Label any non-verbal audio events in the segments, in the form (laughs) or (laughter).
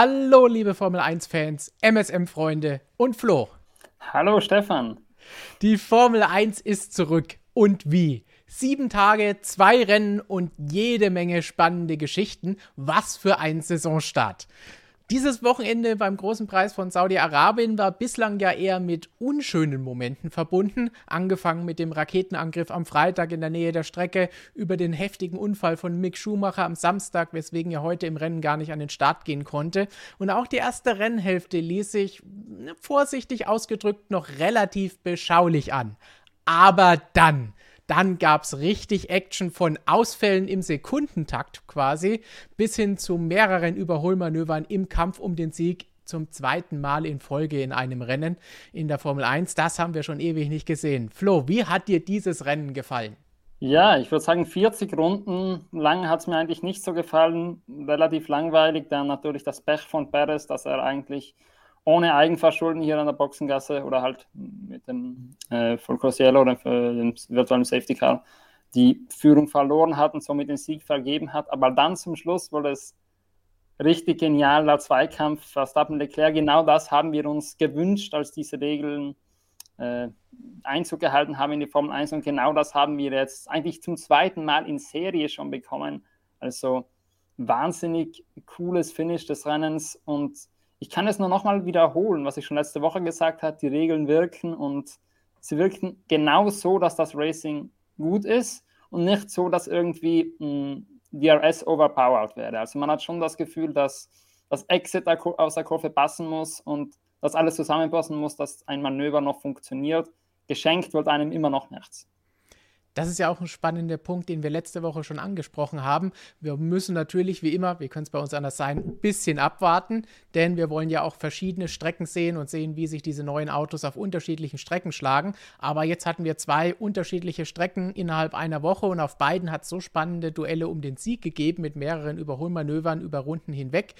Hallo, liebe Formel 1-Fans, MSM-Freunde und Flo. Hallo, Stefan. Die Formel 1 ist zurück. Und wie? Sieben Tage, zwei Rennen und jede Menge spannende Geschichten. Was für ein Saisonstart. Dieses Wochenende beim großen Preis von Saudi-Arabien war bislang ja eher mit unschönen Momenten verbunden, angefangen mit dem Raketenangriff am Freitag in der Nähe der Strecke, über den heftigen Unfall von Mick Schumacher am Samstag, weswegen er heute im Rennen gar nicht an den Start gehen konnte. Und auch die erste Rennhälfte ließ sich, vorsichtig ausgedrückt, noch relativ beschaulich an. Aber dann dann gab es richtig Action von Ausfällen im Sekundentakt quasi bis hin zu mehreren Überholmanövern im Kampf um den Sieg zum zweiten Mal in Folge in einem Rennen in der Formel 1. Das haben wir schon ewig nicht gesehen. Flo, wie hat dir dieses Rennen gefallen? Ja, ich würde sagen, 40 Runden lang hat es mir eigentlich nicht so gefallen. Relativ langweilig. Dann natürlich das Pech von Perez, dass er eigentlich ohne Eigenverschulden hier an der Boxengasse oder halt mit dem äh, Volcrosiello oder dem virtuellen Safety Car die Führung verloren hat und somit den Sieg vergeben hat. Aber dann zum Schluss wurde es richtig genial, der Zweikampf Verstappen Leclerc. Genau das haben wir uns gewünscht, als diese Regeln äh, Einzug gehalten haben in die Formel 1 und genau das haben wir jetzt eigentlich zum zweiten Mal in Serie schon bekommen. Also wahnsinnig cooles Finish des Rennens und ich kann es nur nochmal wiederholen, was ich schon letzte Woche gesagt habe, die Regeln wirken und sie wirken genau so, dass das Racing gut ist und nicht so, dass irgendwie mh, DRS overpowered wäre. Also man hat schon das Gefühl, dass das Exit aus der Kurve passen muss und dass alles zusammenpassen muss, dass ein Manöver noch funktioniert. Geschenkt wird einem immer noch nichts. Das ist ja auch ein spannender Punkt, den wir letzte Woche schon angesprochen haben. Wir müssen natürlich, wie immer, wir können es bei uns anders sein, ein bisschen abwarten, denn wir wollen ja auch verschiedene Strecken sehen und sehen, wie sich diese neuen Autos auf unterschiedlichen Strecken schlagen. Aber jetzt hatten wir zwei unterschiedliche Strecken innerhalb einer Woche und auf beiden hat es so spannende Duelle um den Sieg gegeben mit mehreren Überholmanövern über Runden hinweg.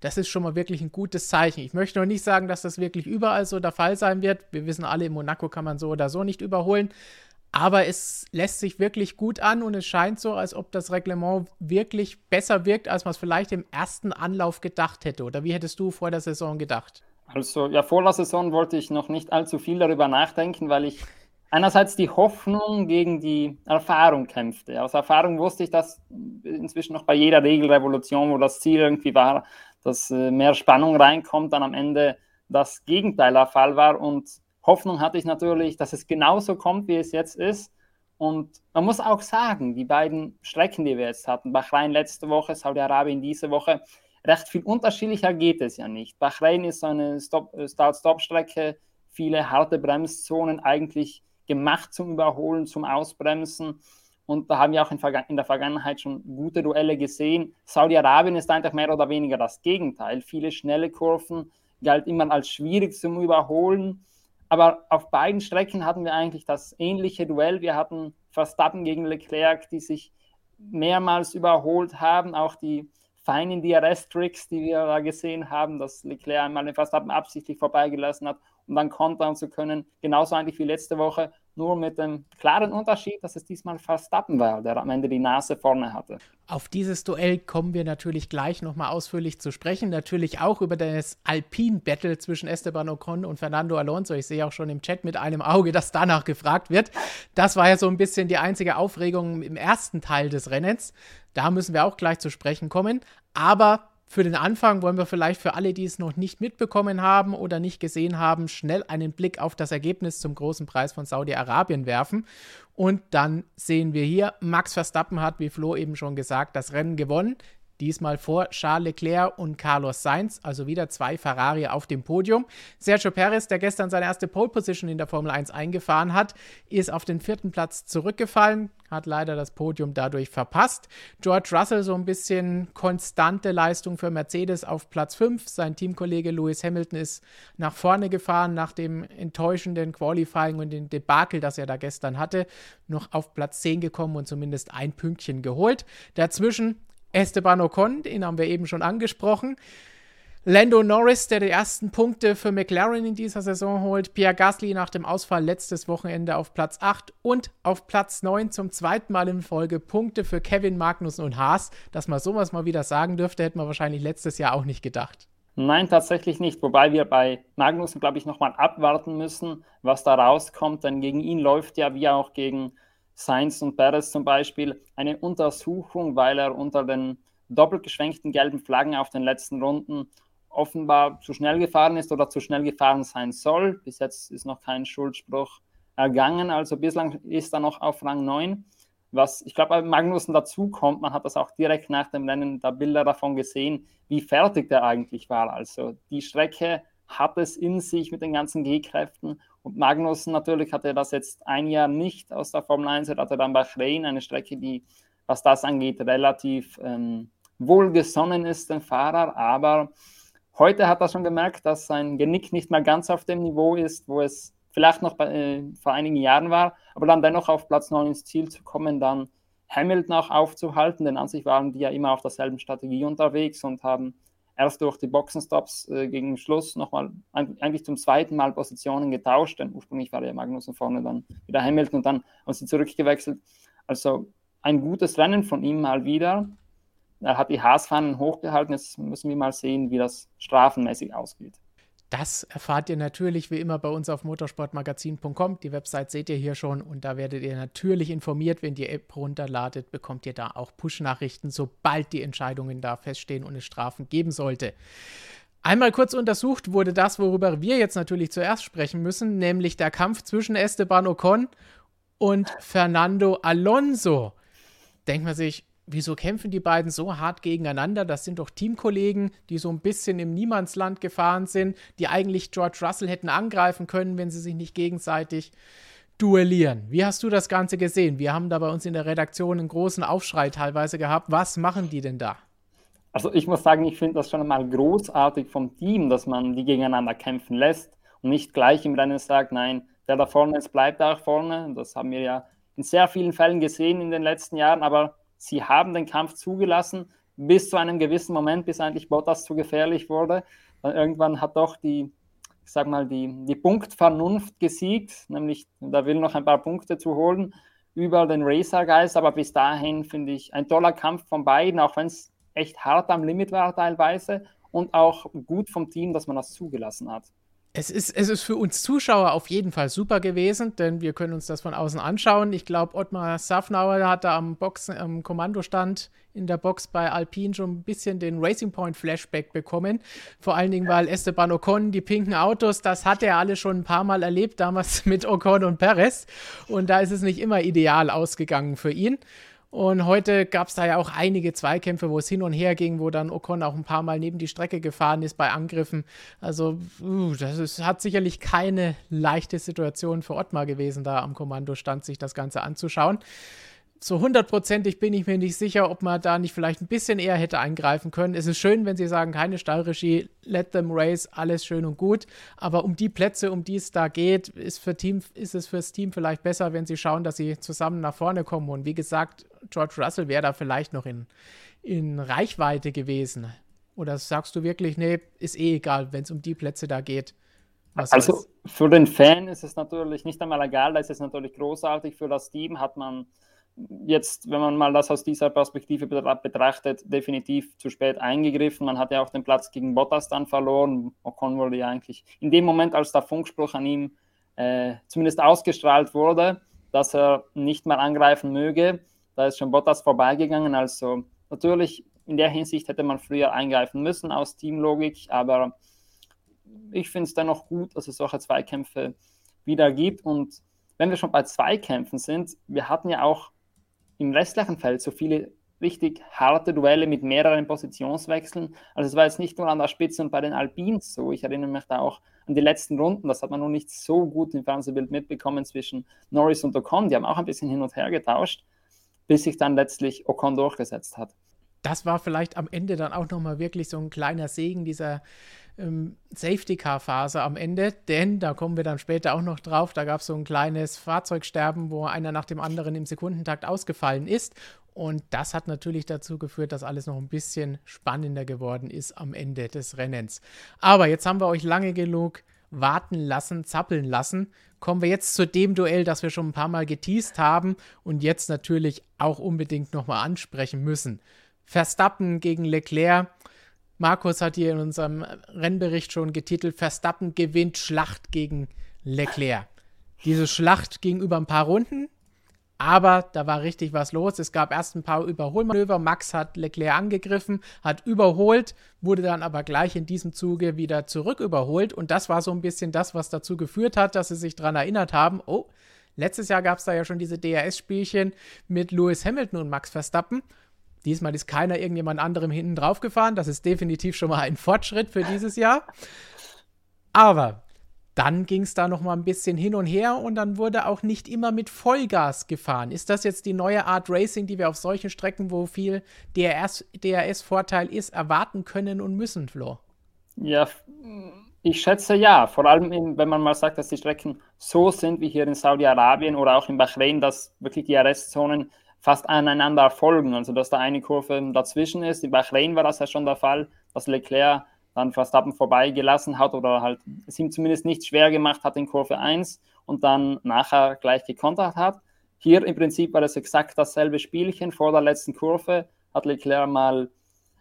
Das ist schon mal wirklich ein gutes Zeichen. Ich möchte noch nicht sagen, dass das wirklich überall so der Fall sein wird. Wir wissen alle, in Monaco kann man so oder so nicht überholen. Aber es lässt sich wirklich gut an und es scheint so, als ob das Reglement wirklich besser wirkt, als man es vielleicht im ersten Anlauf gedacht hätte. Oder wie hättest du vor der Saison gedacht? Also, ja, vor der Saison wollte ich noch nicht allzu viel darüber nachdenken, weil ich einerseits die Hoffnung gegen die Erfahrung kämpfte. Aus Erfahrung wusste ich, dass inzwischen noch bei jeder Regelrevolution, wo das Ziel irgendwie war, dass äh, mehr Spannung reinkommt, dann am Ende das Gegenteil der Fall war und Hoffnung hatte ich natürlich, dass es genauso kommt, wie es jetzt ist. Und man muss auch sagen, die beiden Strecken, die wir jetzt hatten, Bahrain letzte Woche, Saudi-Arabien diese Woche, recht viel unterschiedlicher geht es ja nicht. Bahrain ist eine äh, Start-Stop-Strecke, viele harte Bremszonen eigentlich gemacht zum Überholen, zum Ausbremsen. Und da haben wir auch in, in der Vergangenheit schon gute Duelle gesehen. Saudi-Arabien ist einfach mehr oder weniger das Gegenteil. Viele schnelle Kurven galt immer als schwierig zum Überholen. Aber auf beiden Strecken hatten wir eigentlich das ähnliche Duell. Wir hatten Verstappen gegen Leclerc, die sich mehrmals überholt haben. Auch die feinen DRS-Tricks, die wir da gesehen haben, dass Leclerc einmal den Verstappen absichtlich vorbeigelassen hat, um dann kontern zu können. Genauso eigentlich wie letzte Woche nur mit dem klaren Unterschied, dass es diesmal Verstappen war, der am Ende die Nase vorne hatte. Auf dieses Duell kommen wir natürlich gleich nochmal ausführlich zu sprechen. Natürlich auch über das Alpin-Battle zwischen Esteban Ocon und Fernando Alonso. Ich sehe auch schon im Chat mit einem Auge, dass danach gefragt wird. Das war ja so ein bisschen die einzige Aufregung im ersten Teil des Rennens. Da müssen wir auch gleich zu sprechen kommen. Aber für den Anfang wollen wir vielleicht für alle, die es noch nicht mitbekommen haben oder nicht gesehen haben, schnell einen Blick auf das Ergebnis zum großen Preis von Saudi-Arabien werfen. Und dann sehen wir hier, Max Verstappen hat, wie Flo eben schon gesagt, das Rennen gewonnen. Diesmal vor Charles Leclerc und Carlos Sainz, also wieder zwei Ferrari auf dem Podium. Sergio Perez, der gestern seine erste Pole Position in der Formel 1 eingefahren hat, ist auf den vierten Platz zurückgefallen, hat leider das Podium dadurch verpasst. George Russell so ein bisschen konstante Leistung für Mercedes auf Platz 5. Sein Teamkollege Lewis Hamilton ist nach vorne gefahren nach dem enttäuschenden Qualifying und dem Debakel, das er da gestern hatte, noch auf Platz 10 gekommen und zumindest ein Pünktchen geholt. Dazwischen Esteban Ocon, den haben wir eben schon angesprochen, Lando Norris, der die ersten Punkte für McLaren in dieser Saison holt. Pierre Gasly nach dem Ausfall letztes Wochenende auf Platz 8 und auf Platz 9 zum zweiten Mal in Folge Punkte für Kevin Magnussen und Haas. Dass man sowas mal wieder sagen dürfte, hätte man wahrscheinlich letztes Jahr auch nicht gedacht. Nein, tatsächlich nicht. Wobei wir bei Magnussen, glaube ich, nochmal abwarten müssen, was da rauskommt. Denn gegen ihn läuft ja wie auch gegen Sainz und Perez zum Beispiel eine Untersuchung, weil er unter den doppelt geschwenkten gelben Flaggen auf den letzten Runden offenbar zu schnell gefahren ist oder zu schnell gefahren sein soll. Bis jetzt ist noch kein Schuldspruch ergangen, also bislang ist er noch auf Rang 9. Was ich glaube, bei Magnussen dazu kommt, man hat das auch direkt nach dem Rennen da Bilder davon gesehen, wie fertig der eigentlich war. Also die Strecke hat es in sich mit den ganzen G-Kräften. Und Magnussen natürlich hatte das jetzt ein Jahr nicht aus der Formel 1, er hatte dann bei Bahrain eine Strecke, die, was das angeht, relativ ähm, wohlgesonnen ist, den Fahrer, aber Heute hat er schon gemerkt, dass sein Genick nicht mehr ganz auf dem Niveau ist, wo es vielleicht noch bei, äh, vor einigen Jahren war, aber dann dennoch auf Platz 9 ins Ziel zu kommen, dann Hamilton auch aufzuhalten, denn an sich waren die ja immer auf derselben Strategie unterwegs und haben erst durch die Boxenstops äh, gegen Schluss nochmal eigentlich zum zweiten Mal Positionen getauscht, denn ursprünglich war ja Magnussen vorne, dann wieder Hamilton und dann haben sie zurückgewechselt. Also ein gutes Rennen von ihm mal wieder. Er hat die Haasfahnen hochgehalten. Jetzt müssen wir mal sehen, wie das strafenmäßig ausgeht. Das erfahrt ihr natürlich wie immer bei uns auf motorsportmagazin.com. Die Website seht ihr hier schon und da werdet ihr natürlich informiert, wenn die App runterladet, bekommt ihr da auch Push-Nachrichten, sobald die Entscheidungen da feststehen und es Strafen geben sollte. Einmal kurz untersucht wurde das, worüber wir jetzt natürlich zuerst sprechen müssen, nämlich der Kampf zwischen Esteban Ocon und Fernando Alonso. Denkt man sich, wieso kämpfen die beiden so hart gegeneinander? Das sind doch Teamkollegen, die so ein bisschen im Niemandsland gefahren sind, die eigentlich George Russell hätten angreifen können, wenn sie sich nicht gegenseitig duellieren. Wie hast du das Ganze gesehen? Wir haben da bei uns in der Redaktion einen großen Aufschrei teilweise gehabt. Was machen die denn da? Also ich muss sagen, ich finde das schon einmal großartig vom Team, dass man die gegeneinander kämpfen lässt und nicht gleich im Rennen sagt, nein, der da vorne ist, bleibt da vorne. Das haben wir ja in sehr vielen Fällen gesehen in den letzten Jahren, aber Sie haben den Kampf zugelassen bis zu einem gewissen Moment, bis eigentlich Bottas zu gefährlich wurde. Dann irgendwann hat doch die, ich sag mal, die, die Punktvernunft gesiegt, nämlich da will noch ein paar Punkte zu holen über den Racer-Geist, aber bis dahin finde ich ein toller Kampf von beiden, auch wenn es echt hart am Limit war teilweise und auch gut vom Team, dass man das zugelassen hat. Es ist, es ist für uns Zuschauer auf jeden Fall super gewesen, denn wir können uns das von außen anschauen. Ich glaube, Ottmar Safnauer hat da am, Boxen, am Kommandostand in der Box bei Alpine schon ein bisschen den Racing Point Flashback bekommen. Vor allen Dingen, weil Esteban Ocon, die pinken Autos, das hat er alle schon ein paar Mal erlebt, damals (laughs) mit Ocon und Perez. Und da ist es nicht immer ideal ausgegangen für ihn. Und heute gab es da ja auch einige Zweikämpfe, wo es hin und her ging, wo dann Ocon auch ein paar Mal neben die Strecke gefahren ist bei Angriffen. Also, uh, das ist, hat sicherlich keine leichte Situation für Ottmar gewesen, da am Kommandostand sich das Ganze anzuschauen so hundertprozentig bin ich mir nicht sicher, ob man da nicht vielleicht ein bisschen eher hätte eingreifen können. Es ist schön, wenn sie sagen, keine Stallregie, let them race, alles schön und gut. Aber um die Plätze, um die es da geht, ist, für Team, ist es fürs Team vielleicht besser, wenn sie schauen, dass sie zusammen nach vorne kommen. Und wie gesagt, George Russell wäre da vielleicht noch in, in Reichweite gewesen. Oder sagst du wirklich, nee, ist eh egal, wenn es um die Plätze da geht? also für den Fan ist es natürlich nicht einmal egal, da ist es natürlich großartig. Für das Team hat man jetzt, wenn man mal das aus dieser Perspektive betrachtet, definitiv zu spät eingegriffen. Man hat ja auch den Platz gegen Bottas dann verloren. Ocon wurde ja eigentlich in dem Moment, als der Funkspruch an ihm äh, zumindest ausgestrahlt wurde, dass er nicht mehr angreifen möge, da ist schon Bottas vorbeigegangen. Also natürlich in der Hinsicht hätte man früher eingreifen müssen aus Teamlogik, aber ich finde es dennoch gut, dass es solche Zweikämpfe wieder gibt. Und wenn wir schon bei Zweikämpfen sind, wir hatten ja auch im restlichen Feld so viele richtig harte Duelle mit mehreren Positionswechseln. Also es war jetzt nicht nur an der Spitze und bei den Alpins so. Ich erinnere mich da auch an die letzten Runden. Das hat man noch nicht so gut im Fernsehbild mitbekommen zwischen Norris und Ocon. Die haben auch ein bisschen hin und her getauscht, bis sich dann letztlich Ocon durchgesetzt hat. Das war vielleicht am Ende dann auch nochmal wirklich so ein kleiner Segen dieser ähm, Safety-Car-Phase am Ende, denn da kommen wir dann später auch noch drauf. Da gab es so ein kleines Fahrzeugsterben, wo einer nach dem anderen im Sekundentakt ausgefallen ist. Und das hat natürlich dazu geführt, dass alles noch ein bisschen spannender geworden ist am Ende des Rennens. Aber jetzt haben wir euch lange genug warten lassen, zappeln lassen. Kommen wir jetzt zu dem Duell, das wir schon ein paar Mal geteased haben und jetzt natürlich auch unbedingt nochmal ansprechen müssen. Verstappen gegen Leclerc. Markus hat hier in unserem Rennbericht schon getitelt, Verstappen gewinnt Schlacht gegen Leclerc. Diese Schlacht ging über ein paar Runden. Aber da war richtig was los. Es gab erst ein paar Überholmanöver. Max hat Leclerc angegriffen, hat überholt, wurde dann aber gleich in diesem Zuge wieder zurück überholt. Und das war so ein bisschen das, was dazu geführt hat, dass sie sich daran erinnert haben, oh, letztes Jahr gab es da ja schon diese DRS-Spielchen mit Lewis Hamilton und Max Verstappen. Diesmal ist keiner irgendjemand anderem hinten drauf gefahren. Das ist definitiv schon mal ein Fortschritt für dieses Jahr. Aber dann ging es da noch mal ein bisschen hin und her und dann wurde auch nicht immer mit Vollgas gefahren. Ist das jetzt die neue Art Racing, die wir auf solchen Strecken, wo viel DRS-Vorteil DRS ist, erwarten können und müssen, Flo? Ja, ich schätze ja. Vor allem, wenn man mal sagt, dass die Strecken so sind wie hier in Saudi-Arabien oder auch in Bahrain, dass wirklich die DRS-Zonen fast aneinander folgen. Also, dass da eine Kurve dazwischen ist. In Bahrain war das ja schon der Fall, dass Leclerc dann Verstappen vorbeigelassen hat oder halt es ihm zumindest nicht schwer gemacht hat in Kurve 1 und dann nachher gleich gekontert hat. Hier im Prinzip war es exakt dasselbe Spielchen. Vor der letzten Kurve hat Leclerc mal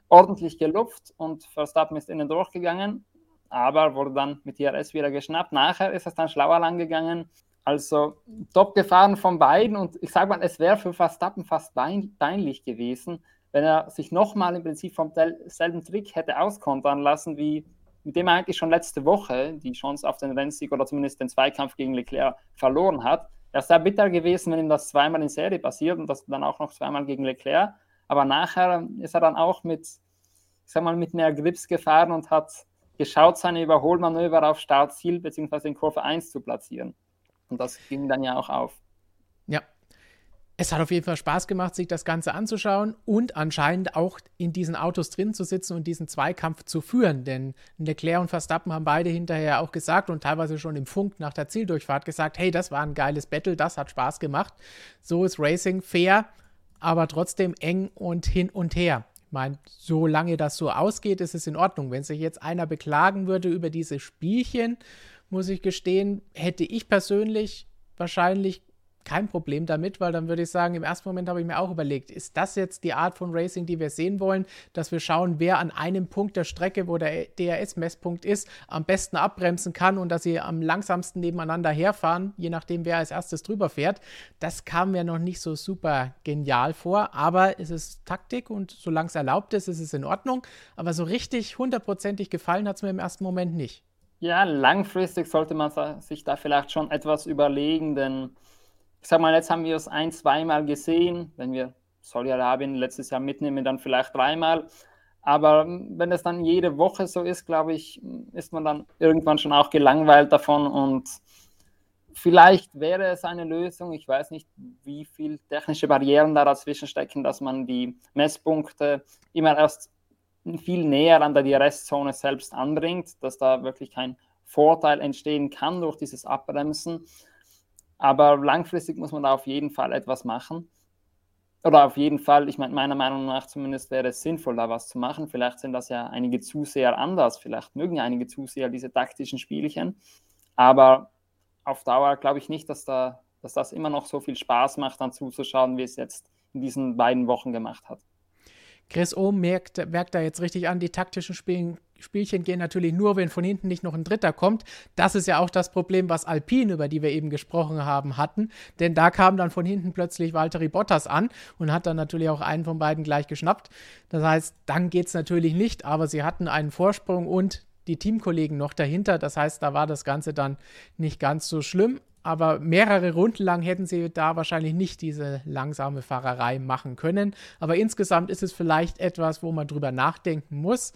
ordentlich gelupft und Verstappen ist innen durchgegangen, aber wurde dann mit DRS wieder geschnappt. Nachher ist es dann schlauer lang gegangen. Also top gefahren von beiden und ich sage mal, es wäre für Verstappen fast peinlich gewesen, wenn er sich nochmal im Prinzip vom selben Trick hätte auskontern lassen, wie mit dem er eigentlich schon letzte Woche die Chance auf den Rennsieg oder zumindest den Zweikampf gegen Leclerc verloren hat. Er ist sehr bitter gewesen, wenn ihm das zweimal in Serie passiert und das dann auch noch zweimal gegen Leclerc. Aber nachher ist er dann auch mit, ich sag mal, mit mehr Grips gefahren und hat geschaut, seine Überholmanöver auf Startziel bzw. in Kurve 1 zu platzieren. Und das ging dann ja auch auf. Es hat auf jeden Fall Spaß gemacht, sich das Ganze anzuschauen und anscheinend auch in diesen Autos drin zu sitzen und diesen Zweikampf zu führen. Denn Leclerc und Verstappen haben beide hinterher auch gesagt und teilweise schon im Funk nach der Zieldurchfahrt gesagt, hey, das war ein geiles Battle, das hat Spaß gemacht. So ist Racing fair, aber trotzdem eng und hin und her. Ich meine, solange das so ausgeht, ist es in Ordnung. Wenn sich jetzt einer beklagen würde über diese Spielchen, muss ich gestehen, hätte ich persönlich wahrscheinlich kein Problem damit, weil dann würde ich sagen, im ersten Moment habe ich mir auch überlegt, ist das jetzt die Art von Racing, die wir sehen wollen, dass wir schauen, wer an einem Punkt der Strecke, wo der DRS-Messpunkt ist, am besten abbremsen kann und dass sie am langsamsten nebeneinander herfahren, je nachdem, wer als erstes drüber fährt. Das kam mir noch nicht so super genial vor, aber es ist Taktik und solange es erlaubt ist, ist es in Ordnung. Aber so richtig hundertprozentig gefallen hat es mir im ersten Moment nicht. Ja, langfristig sollte man sich da vielleicht schon etwas überlegen, denn sag mal, jetzt haben wir es ein, zweimal gesehen. Wenn wir Saudi-Arabien letztes Jahr mitnehmen, dann vielleicht dreimal. Aber wenn es dann jede Woche so ist, glaube ich, ist man dann irgendwann schon auch gelangweilt davon und vielleicht wäre es eine Lösung. Ich weiß nicht, wie viele technische Barrieren da dazwischen stecken, dass man die Messpunkte immer erst viel näher an der DRS-Zone selbst anbringt, dass da wirklich kein Vorteil entstehen kann durch dieses Abbremsen. Aber langfristig muss man da auf jeden Fall etwas machen. Oder auf jeden Fall, ich meine, meiner Meinung nach zumindest wäre es sinnvoll, da was zu machen. Vielleicht sind das ja einige Zuseher anders, vielleicht mögen einige Zuseher diese taktischen Spielchen. Aber auf Dauer glaube ich nicht, dass, da, dass das immer noch so viel Spaß macht, dann zuzuschauen, wie es jetzt in diesen beiden Wochen gemacht hat. Chris Ohm merkt, merkt da jetzt richtig an, die taktischen Spielen Spielchen gehen natürlich nur, wenn von hinten nicht noch ein Dritter kommt. Das ist ja auch das Problem, was Alpine, über die wir eben gesprochen haben, hatten. Denn da kam dann von hinten plötzlich Valtteri Bottas an und hat dann natürlich auch einen von beiden gleich geschnappt. Das heißt, dann geht es natürlich nicht, aber sie hatten einen Vorsprung und die Teamkollegen noch dahinter. Das heißt, da war das Ganze dann nicht ganz so schlimm. Aber mehrere Runden lang hätten sie da wahrscheinlich nicht diese langsame Fahrerei machen können. Aber insgesamt ist es vielleicht etwas, wo man drüber nachdenken muss.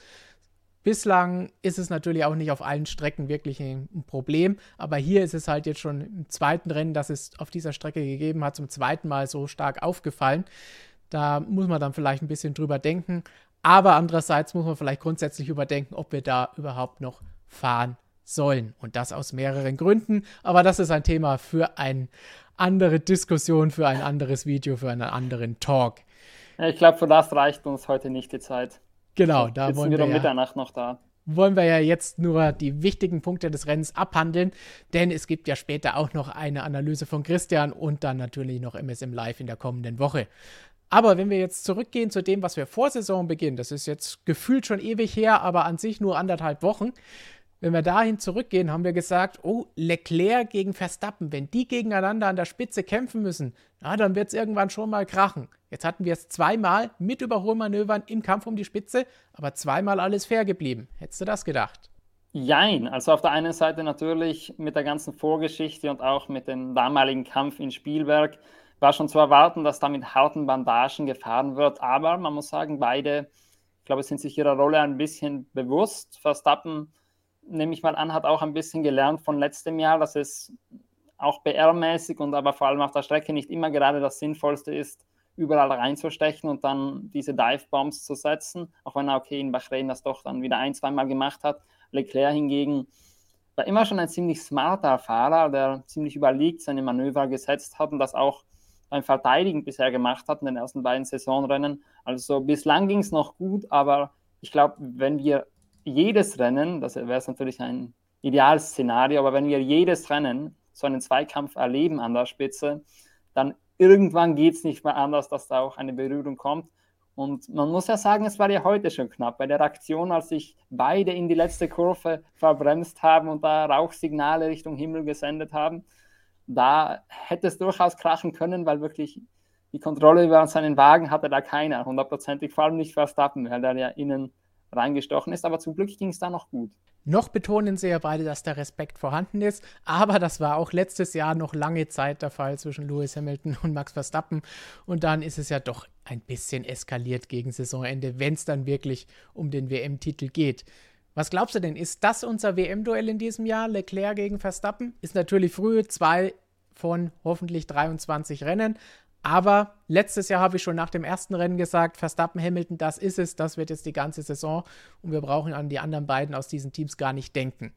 Bislang ist es natürlich auch nicht auf allen Strecken wirklich ein Problem, aber hier ist es halt jetzt schon im zweiten Rennen, das es auf dieser Strecke gegeben hat, zum zweiten Mal so stark aufgefallen. Da muss man dann vielleicht ein bisschen drüber denken, aber andererseits muss man vielleicht grundsätzlich überdenken, ob wir da überhaupt noch fahren sollen. Und das aus mehreren Gründen, aber das ist ein Thema für eine andere Diskussion, für ein anderes Video, für einen anderen Talk. Ich glaube, für das reicht uns heute nicht die Zeit. Genau, da Sitzen wollen wir wir ja, Mitternacht noch da. wollen wir ja jetzt nur die wichtigen Punkte des Rennens abhandeln, denn es gibt ja später auch noch eine Analyse von Christian und dann natürlich noch MSM Live in der kommenden Woche. Aber wenn wir jetzt zurückgehen zu dem, was wir vor Saisonbeginn, das ist jetzt gefühlt schon ewig her, aber an sich nur anderthalb Wochen, wenn wir dahin zurückgehen, haben wir gesagt, oh, Leclerc gegen Verstappen, wenn die gegeneinander an der Spitze kämpfen müssen, na, dann wird es irgendwann schon mal krachen. Jetzt hatten wir es zweimal mit Überholmanövern im Kampf um die Spitze, aber zweimal alles fair geblieben. Hättest du das gedacht? Jein, also auf der einen Seite natürlich mit der ganzen Vorgeschichte und auch mit dem damaligen Kampf in Spielberg war schon zu erwarten, dass da mit harten Bandagen gefahren wird, aber man muss sagen, beide, ich glaube, sind sich ihrer Rolle ein bisschen bewusst. Verstappen nehme ich mal an, hat auch ein bisschen gelernt von letztem Jahr, dass es auch BR-mäßig und aber vor allem auf der Strecke nicht immer gerade das Sinnvollste ist, überall reinzustechen und dann diese Dive-Bombs zu setzen, auch wenn er okay in Bahrain das doch dann wieder ein, zweimal gemacht hat. Leclerc hingegen war immer schon ein ziemlich smarter Fahrer, der ziemlich überlegt seine Manöver gesetzt hat und das auch beim Verteidigen bisher gemacht hat in den ersten beiden Saisonrennen. Also bislang ging es noch gut, aber ich glaube, wenn wir jedes Rennen, das wäre natürlich ein ideales Szenario, aber wenn wir jedes Rennen so einen Zweikampf erleben an der Spitze, dann irgendwann geht es nicht mehr anders, dass da auch eine Berührung kommt. Und man muss ja sagen, es war ja heute schon knapp. Bei der Aktion, als sich beide in die letzte Kurve verbremst haben und da Rauchsignale Richtung Himmel gesendet haben, da hätte es durchaus krachen können, weil wirklich die Kontrolle über seinen Wagen hatte da keiner, hundertprozentig, vor allem nicht Verstappen, weil der ja innen reingestochen ist, aber zum Glück ging es da noch gut. Noch betonen sie ja beide, dass der Respekt vorhanden ist, aber das war auch letztes Jahr noch lange Zeit der Fall zwischen Lewis Hamilton und Max Verstappen und dann ist es ja doch ein bisschen eskaliert gegen Saisonende, wenn es dann wirklich um den WM-Titel geht. Was glaubst du denn, ist das unser WM-Duell in diesem Jahr, Leclerc gegen Verstappen? Ist natürlich früh, zwei von hoffentlich 23 Rennen, aber letztes Jahr habe ich schon nach dem ersten Rennen gesagt, Verstappen, Hamilton, das ist es, das wird jetzt die ganze Saison und wir brauchen an die anderen beiden aus diesen Teams gar nicht denken.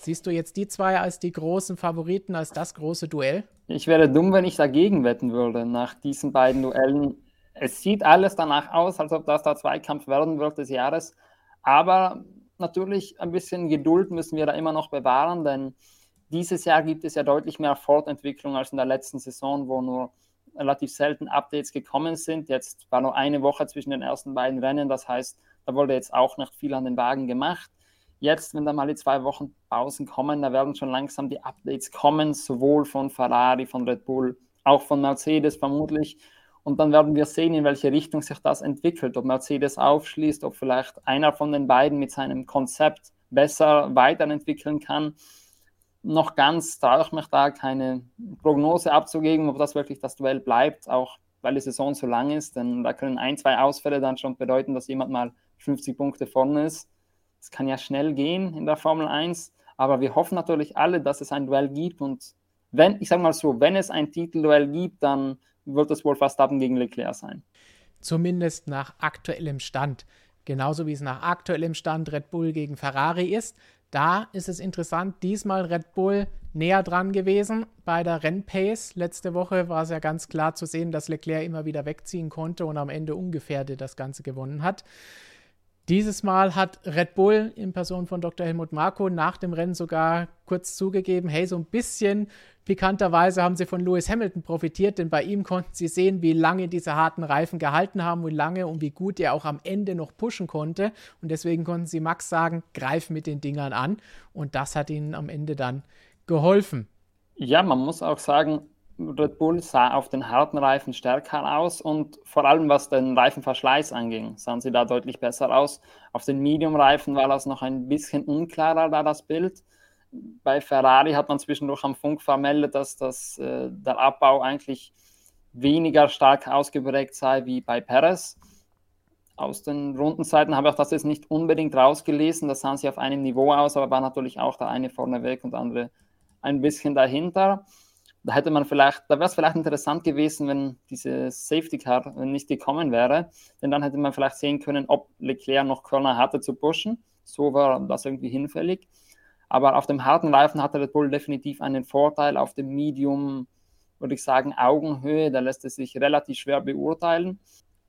Siehst du jetzt die zwei als die großen Favoriten, als das große Duell? Ich wäre dumm, wenn ich dagegen wetten würde nach diesen beiden Duellen. Es sieht alles danach aus, als ob das der Zweikampf werden wird des Jahres. Aber natürlich ein bisschen Geduld müssen wir da immer noch bewahren, denn dieses Jahr gibt es ja deutlich mehr Fortentwicklung als in der letzten Saison, wo nur relativ selten Updates gekommen sind. Jetzt war noch eine Woche zwischen den ersten beiden Rennen, das heißt, da wurde jetzt auch noch viel an den Wagen gemacht. Jetzt, wenn da mal die zwei Wochen Pausen kommen, da werden schon langsam die Updates kommen, sowohl von Ferrari, von Red Bull, auch von Mercedes vermutlich. Und dann werden wir sehen, in welche Richtung sich das entwickelt, ob Mercedes aufschließt, ob vielleicht einer von den beiden mit seinem Konzept besser weiterentwickeln kann noch ganz traue ich mich da keine Prognose abzugeben, ob das wirklich das Duell bleibt, auch weil die Saison so lang ist. Denn da können ein, zwei Ausfälle dann schon bedeuten, dass jemand mal 50 Punkte vorne ist. Es kann ja schnell gehen in der Formel 1, aber wir hoffen natürlich alle, dass es ein Duell gibt. Und wenn, ich sage mal so, wenn es ein Titelduell gibt, dann wird es wohl Verstappen gegen Leclerc sein. Zumindest nach aktuellem Stand. Genauso wie es nach aktuellem Stand Red Bull gegen Ferrari ist. Da ist es interessant, diesmal Red Bull näher dran gewesen bei der Rennpace. Letzte Woche war es ja ganz klar zu sehen, dass Leclerc immer wieder wegziehen konnte und am Ende ungefährdet das Ganze gewonnen hat. Dieses Mal hat Red Bull in Person von Dr. Helmut Marko nach dem Rennen sogar kurz zugegeben, hey, so ein bisschen pikanterweise haben sie von Lewis Hamilton profitiert, denn bei ihm konnten sie sehen, wie lange diese harten Reifen gehalten haben, wie lange und wie gut er auch am Ende noch pushen konnte. Und deswegen konnten sie Max sagen, greif mit den Dingern an. Und das hat ihnen am Ende dann geholfen. Ja, man muss auch sagen, Red Bull sah auf den harten Reifen stärker aus und vor allem was den Reifenverschleiß anging, sahen sie da deutlich besser aus. Auf den Medium-Reifen war das noch ein bisschen unklarer, da das Bild. Bei Ferrari hat man zwischendurch am Funk vermeldet, dass das, äh, der Abbau eigentlich weniger stark ausgeprägt sei wie bei Perez. Aus den Rundenzeiten habe ich das jetzt nicht unbedingt rausgelesen, das sahen sie auf einem Niveau aus, aber war natürlich auch der eine vorne weg und der andere ein bisschen dahinter da hätte man vielleicht, da wäre es vielleicht interessant gewesen, wenn dieses Safety Car nicht gekommen wäre, denn dann hätte man vielleicht sehen können, ob Leclerc noch Körner hatte zu pushen. So war das irgendwie hinfällig. Aber auf dem harten Reifen hatte Red Bull definitiv einen Vorteil. Auf dem Medium würde ich sagen Augenhöhe, da lässt es sich relativ schwer beurteilen.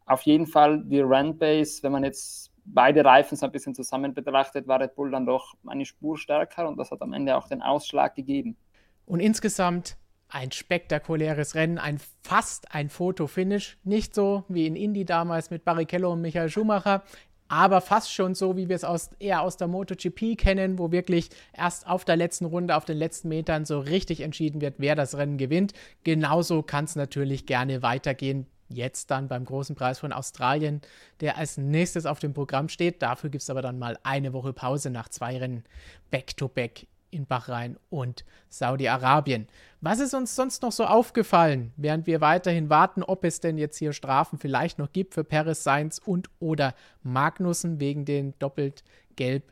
auf jeden Fall die Rennbase, wenn man jetzt beide Reifen so ein bisschen zusammen betrachtet, war Red Bull dann doch eine Spur stärker und das hat am Ende auch den Ausschlag gegeben. Und insgesamt ein spektakuläres Rennen, ein fast ein Fotofinish. Nicht so wie in Indy damals mit Barrichello und Michael Schumacher, aber fast schon so, wie wir es aus, eher aus der MotoGP kennen, wo wirklich erst auf der letzten Runde, auf den letzten Metern so richtig entschieden wird, wer das Rennen gewinnt. Genauso kann es natürlich gerne weitergehen. Jetzt dann beim großen Preis von Australien, der als nächstes auf dem Programm steht. Dafür gibt es aber dann mal eine Woche Pause nach zwei Rennen back-to-back in Bahrain und Saudi-Arabien. Was ist uns sonst noch so aufgefallen, während wir weiterhin warten, ob es denn jetzt hier Strafen vielleicht noch gibt für Paris Sainz und oder Magnussen wegen den doppelt gelb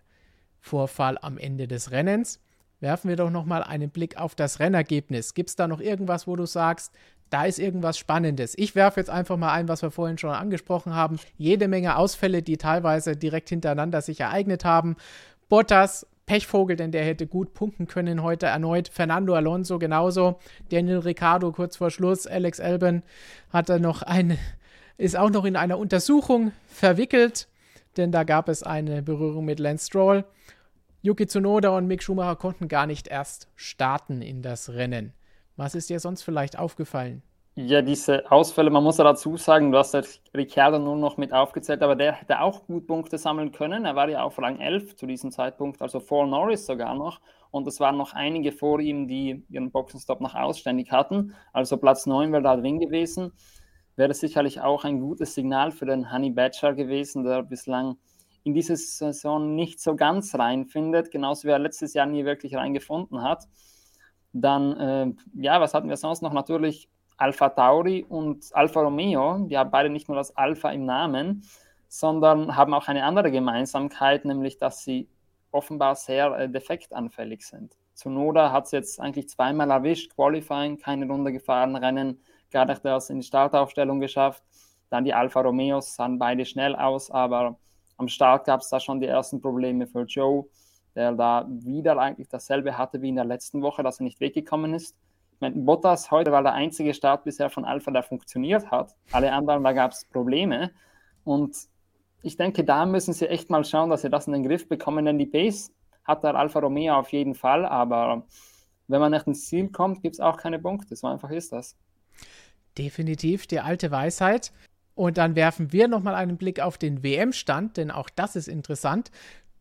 Vorfall am Ende des Rennens? Werfen wir doch noch mal einen Blick auf das Rennergebnis. Gibt es da noch irgendwas, wo du sagst, da ist irgendwas Spannendes. Ich werfe jetzt einfach mal ein, was wir vorhin schon angesprochen haben. Jede Menge Ausfälle, die teilweise direkt hintereinander sich ereignet haben. Bottas Pechvogel, denn der hätte gut punkten können heute erneut. Fernando Alonso genauso. Daniel Ricciardo kurz vor Schluss. Alex Albon hat er noch eine, ist auch noch in einer Untersuchung verwickelt, denn da gab es eine Berührung mit Lance Stroll. Yuki Tsunoda und Mick Schumacher konnten gar nicht erst starten in das Rennen. Was ist dir sonst vielleicht aufgefallen? Ja, diese Ausfälle, man muss ja dazu sagen, du hast ja Ricciardo nur noch mit aufgezählt, aber der hätte auch gut Punkte sammeln können. Er war ja auf Rang 11 zu diesem Zeitpunkt, also vor Norris sogar noch. Und es waren noch einige vor ihm, die ihren Boxenstopp noch ausständig hatten. Also Platz 9 wäre da drin gewesen. Wäre sicherlich auch ein gutes Signal für den Honey Badger gewesen, der bislang in diese Saison nicht so ganz reinfindet, genauso wie er letztes Jahr nie wirklich reingefunden hat. Dann, äh, ja, was hatten wir sonst noch? Natürlich Alpha Tauri und Alfa Romeo, die haben beide nicht nur das Alpha im Namen, sondern haben auch eine andere Gemeinsamkeit, nämlich dass sie offenbar sehr äh, defektanfällig sind. Zunoda hat es jetzt eigentlich zweimal erwischt, Qualifying, keine Runde gefahren, Rennen gar nicht erst in die Startaufstellung geschafft. Dann die Alfa Romeos sahen beide schnell aus, aber am Start gab es da schon die ersten Probleme für Joe, der da wieder eigentlich dasselbe hatte wie in der letzten Woche, dass er nicht weggekommen ist meine, Bottas heute war der einzige Start bisher von Alpha, der funktioniert hat. Alle anderen, da gab es Probleme. Und ich denke, da müssen sie echt mal schauen, dass sie das in den Griff bekommen, denn die Base hat der Alfa Romeo auf jeden Fall, aber wenn man nicht ins Ziel kommt, gibt es auch keine Punkte. So einfach ist das. Definitiv die alte Weisheit. Und dann werfen wir nochmal einen Blick auf den WM-Stand, denn auch das ist interessant.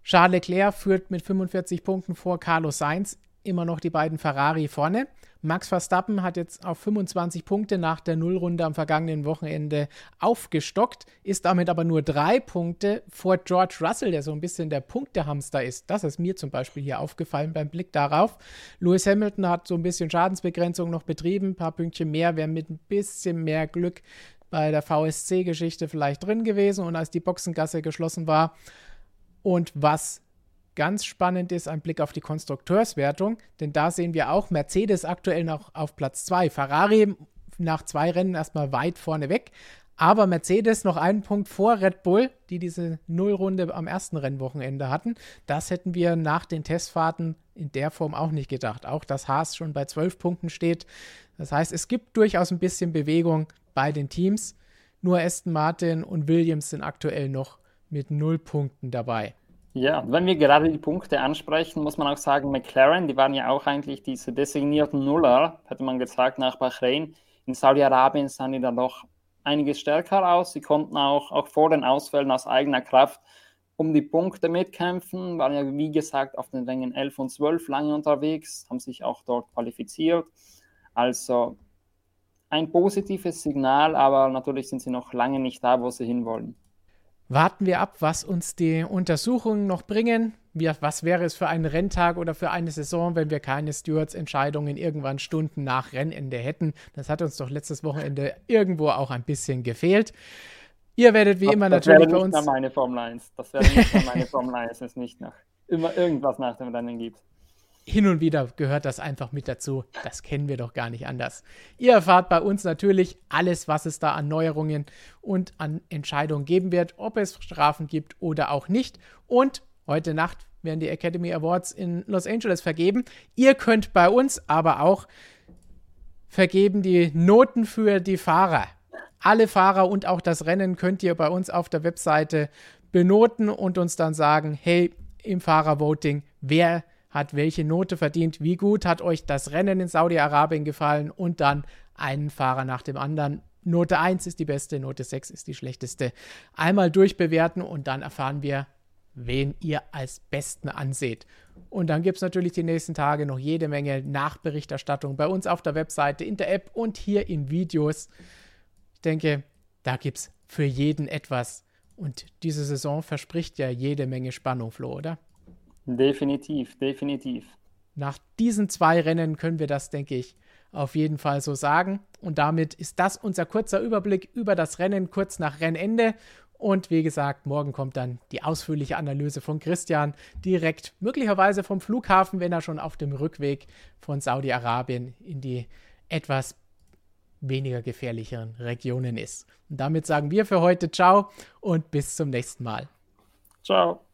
Charles Leclerc führt mit 45 Punkten vor Carlos Sainz immer noch die beiden Ferrari vorne. Max Verstappen hat jetzt auf 25 Punkte nach der Nullrunde am vergangenen Wochenende aufgestockt, ist damit aber nur drei Punkte vor George Russell, der so ein bisschen der Punktehamster ist. Das ist mir zum Beispiel hier aufgefallen beim Blick darauf. Lewis Hamilton hat so ein bisschen Schadensbegrenzung noch betrieben, ein paar Pünktchen mehr, wäre mit ein bisschen mehr Glück bei der VSC-Geschichte vielleicht drin gewesen und als die Boxengasse geschlossen war. Und was ganz spannend ist ein Blick auf die Konstrukteurswertung, denn da sehen wir auch Mercedes aktuell noch auf Platz 2. Ferrari nach zwei Rennen erstmal weit vorne weg. Aber Mercedes noch einen Punkt vor Red Bull, die diese Nullrunde am ersten Rennwochenende hatten. Das hätten wir nach den Testfahrten in der Form auch nicht gedacht. Auch dass Haas schon bei zwölf Punkten steht. Das heißt, es gibt durchaus ein bisschen Bewegung bei den Teams. Nur Aston Martin und Williams sind aktuell noch mit null Punkten dabei. Ja, wenn wir gerade die Punkte ansprechen, muss man auch sagen, McLaren, die waren ja auch eigentlich diese designierten Nuller, hätte man gesagt, nach Bahrain. In Saudi-Arabien sahen die dann doch einiges stärker aus. Sie konnten auch, auch vor den Ausfällen aus eigener Kraft um die Punkte mitkämpfen, waren ja wie gesagt auf den Rängen 11 und 12 lange unterwegs, haben sich auch dort qualifiziert. Also ein positives Signal, aber natürlich sind sie noch lange nicht da, wo sie hinwollen. Warten wir ab, was uns die Untersuchungen noch bringen. Wir, was wäre es für einen Renntag oder für eine Saison, wenn wir keine Stewards-Entscheidungen irgendwann Stunden nach Rennende hätten? Das hat uns doch letztes Wochenende irgendwo auch ein bisschen gefehlt. Ihr werdet wie das, immer das natürlich bei uns. Das wäre nicht meine Formel 1. Das wäre nicht meine Formel 1, wenn es nicht nach immer irgendwas nach dem Rennen gibt hin und wieder gehört das einfach mit dazu. Das kennen wir doch gar nicht anders. Ihr erfahrt bei uns natürlich alles, was es da an Neuerungen und an Entscheidungen geben wird, ob es Strafen gibt oder auch nicht. Und heute Nacht werden die Academy Awards in Los Angeles vergeben. Ihr könnt bei uns aber auch vergeben die Noten für die Fahrer. Alle Fahrer und auch das Rennen könnt ihr bei uns auf der Webseite benoten und uns dann sagen, hey, im Fahrervoting, wer hat welche Note verdient, wie gut hat euch das Rennen in Saudi-Arabien gefallen und dann einen Fahrer nach dem anderen. Note 1 ist die beste, Note 6 ist die schlechteste. Einmal durchbewerten und dann erfahren wir, wen ihr als Besten anseht. Und dann gibt es natürlich die nächsten Tage noch jede Menge Nachberichterstattung bei uns auf der Webseite, in der App und hier in Videos. Ich denke, da gibt es für jeden etwas. Und diese Saison verspricht ja jede Menge Spannung, Flo, oder? Definitiv, definitiv. Nach diesen zwei Rennen können wir das, denke ich, auf jeden Fall so sagen. Und damit ist das unser kurzer Überblick über das Rennen kurz nach Rennende. Und wie gesagt, morgen kommt dann die ausführliche Analyse von Christian direkt, möglicherweise vom Flughafen, wenn er schon auf dem Rückweg von Saudi-Arabien in die etwas weniger gefährlicheren Regionen ist. Und damit sagen wir für heute Ciao und bis zum nächsten Mal. Ciao.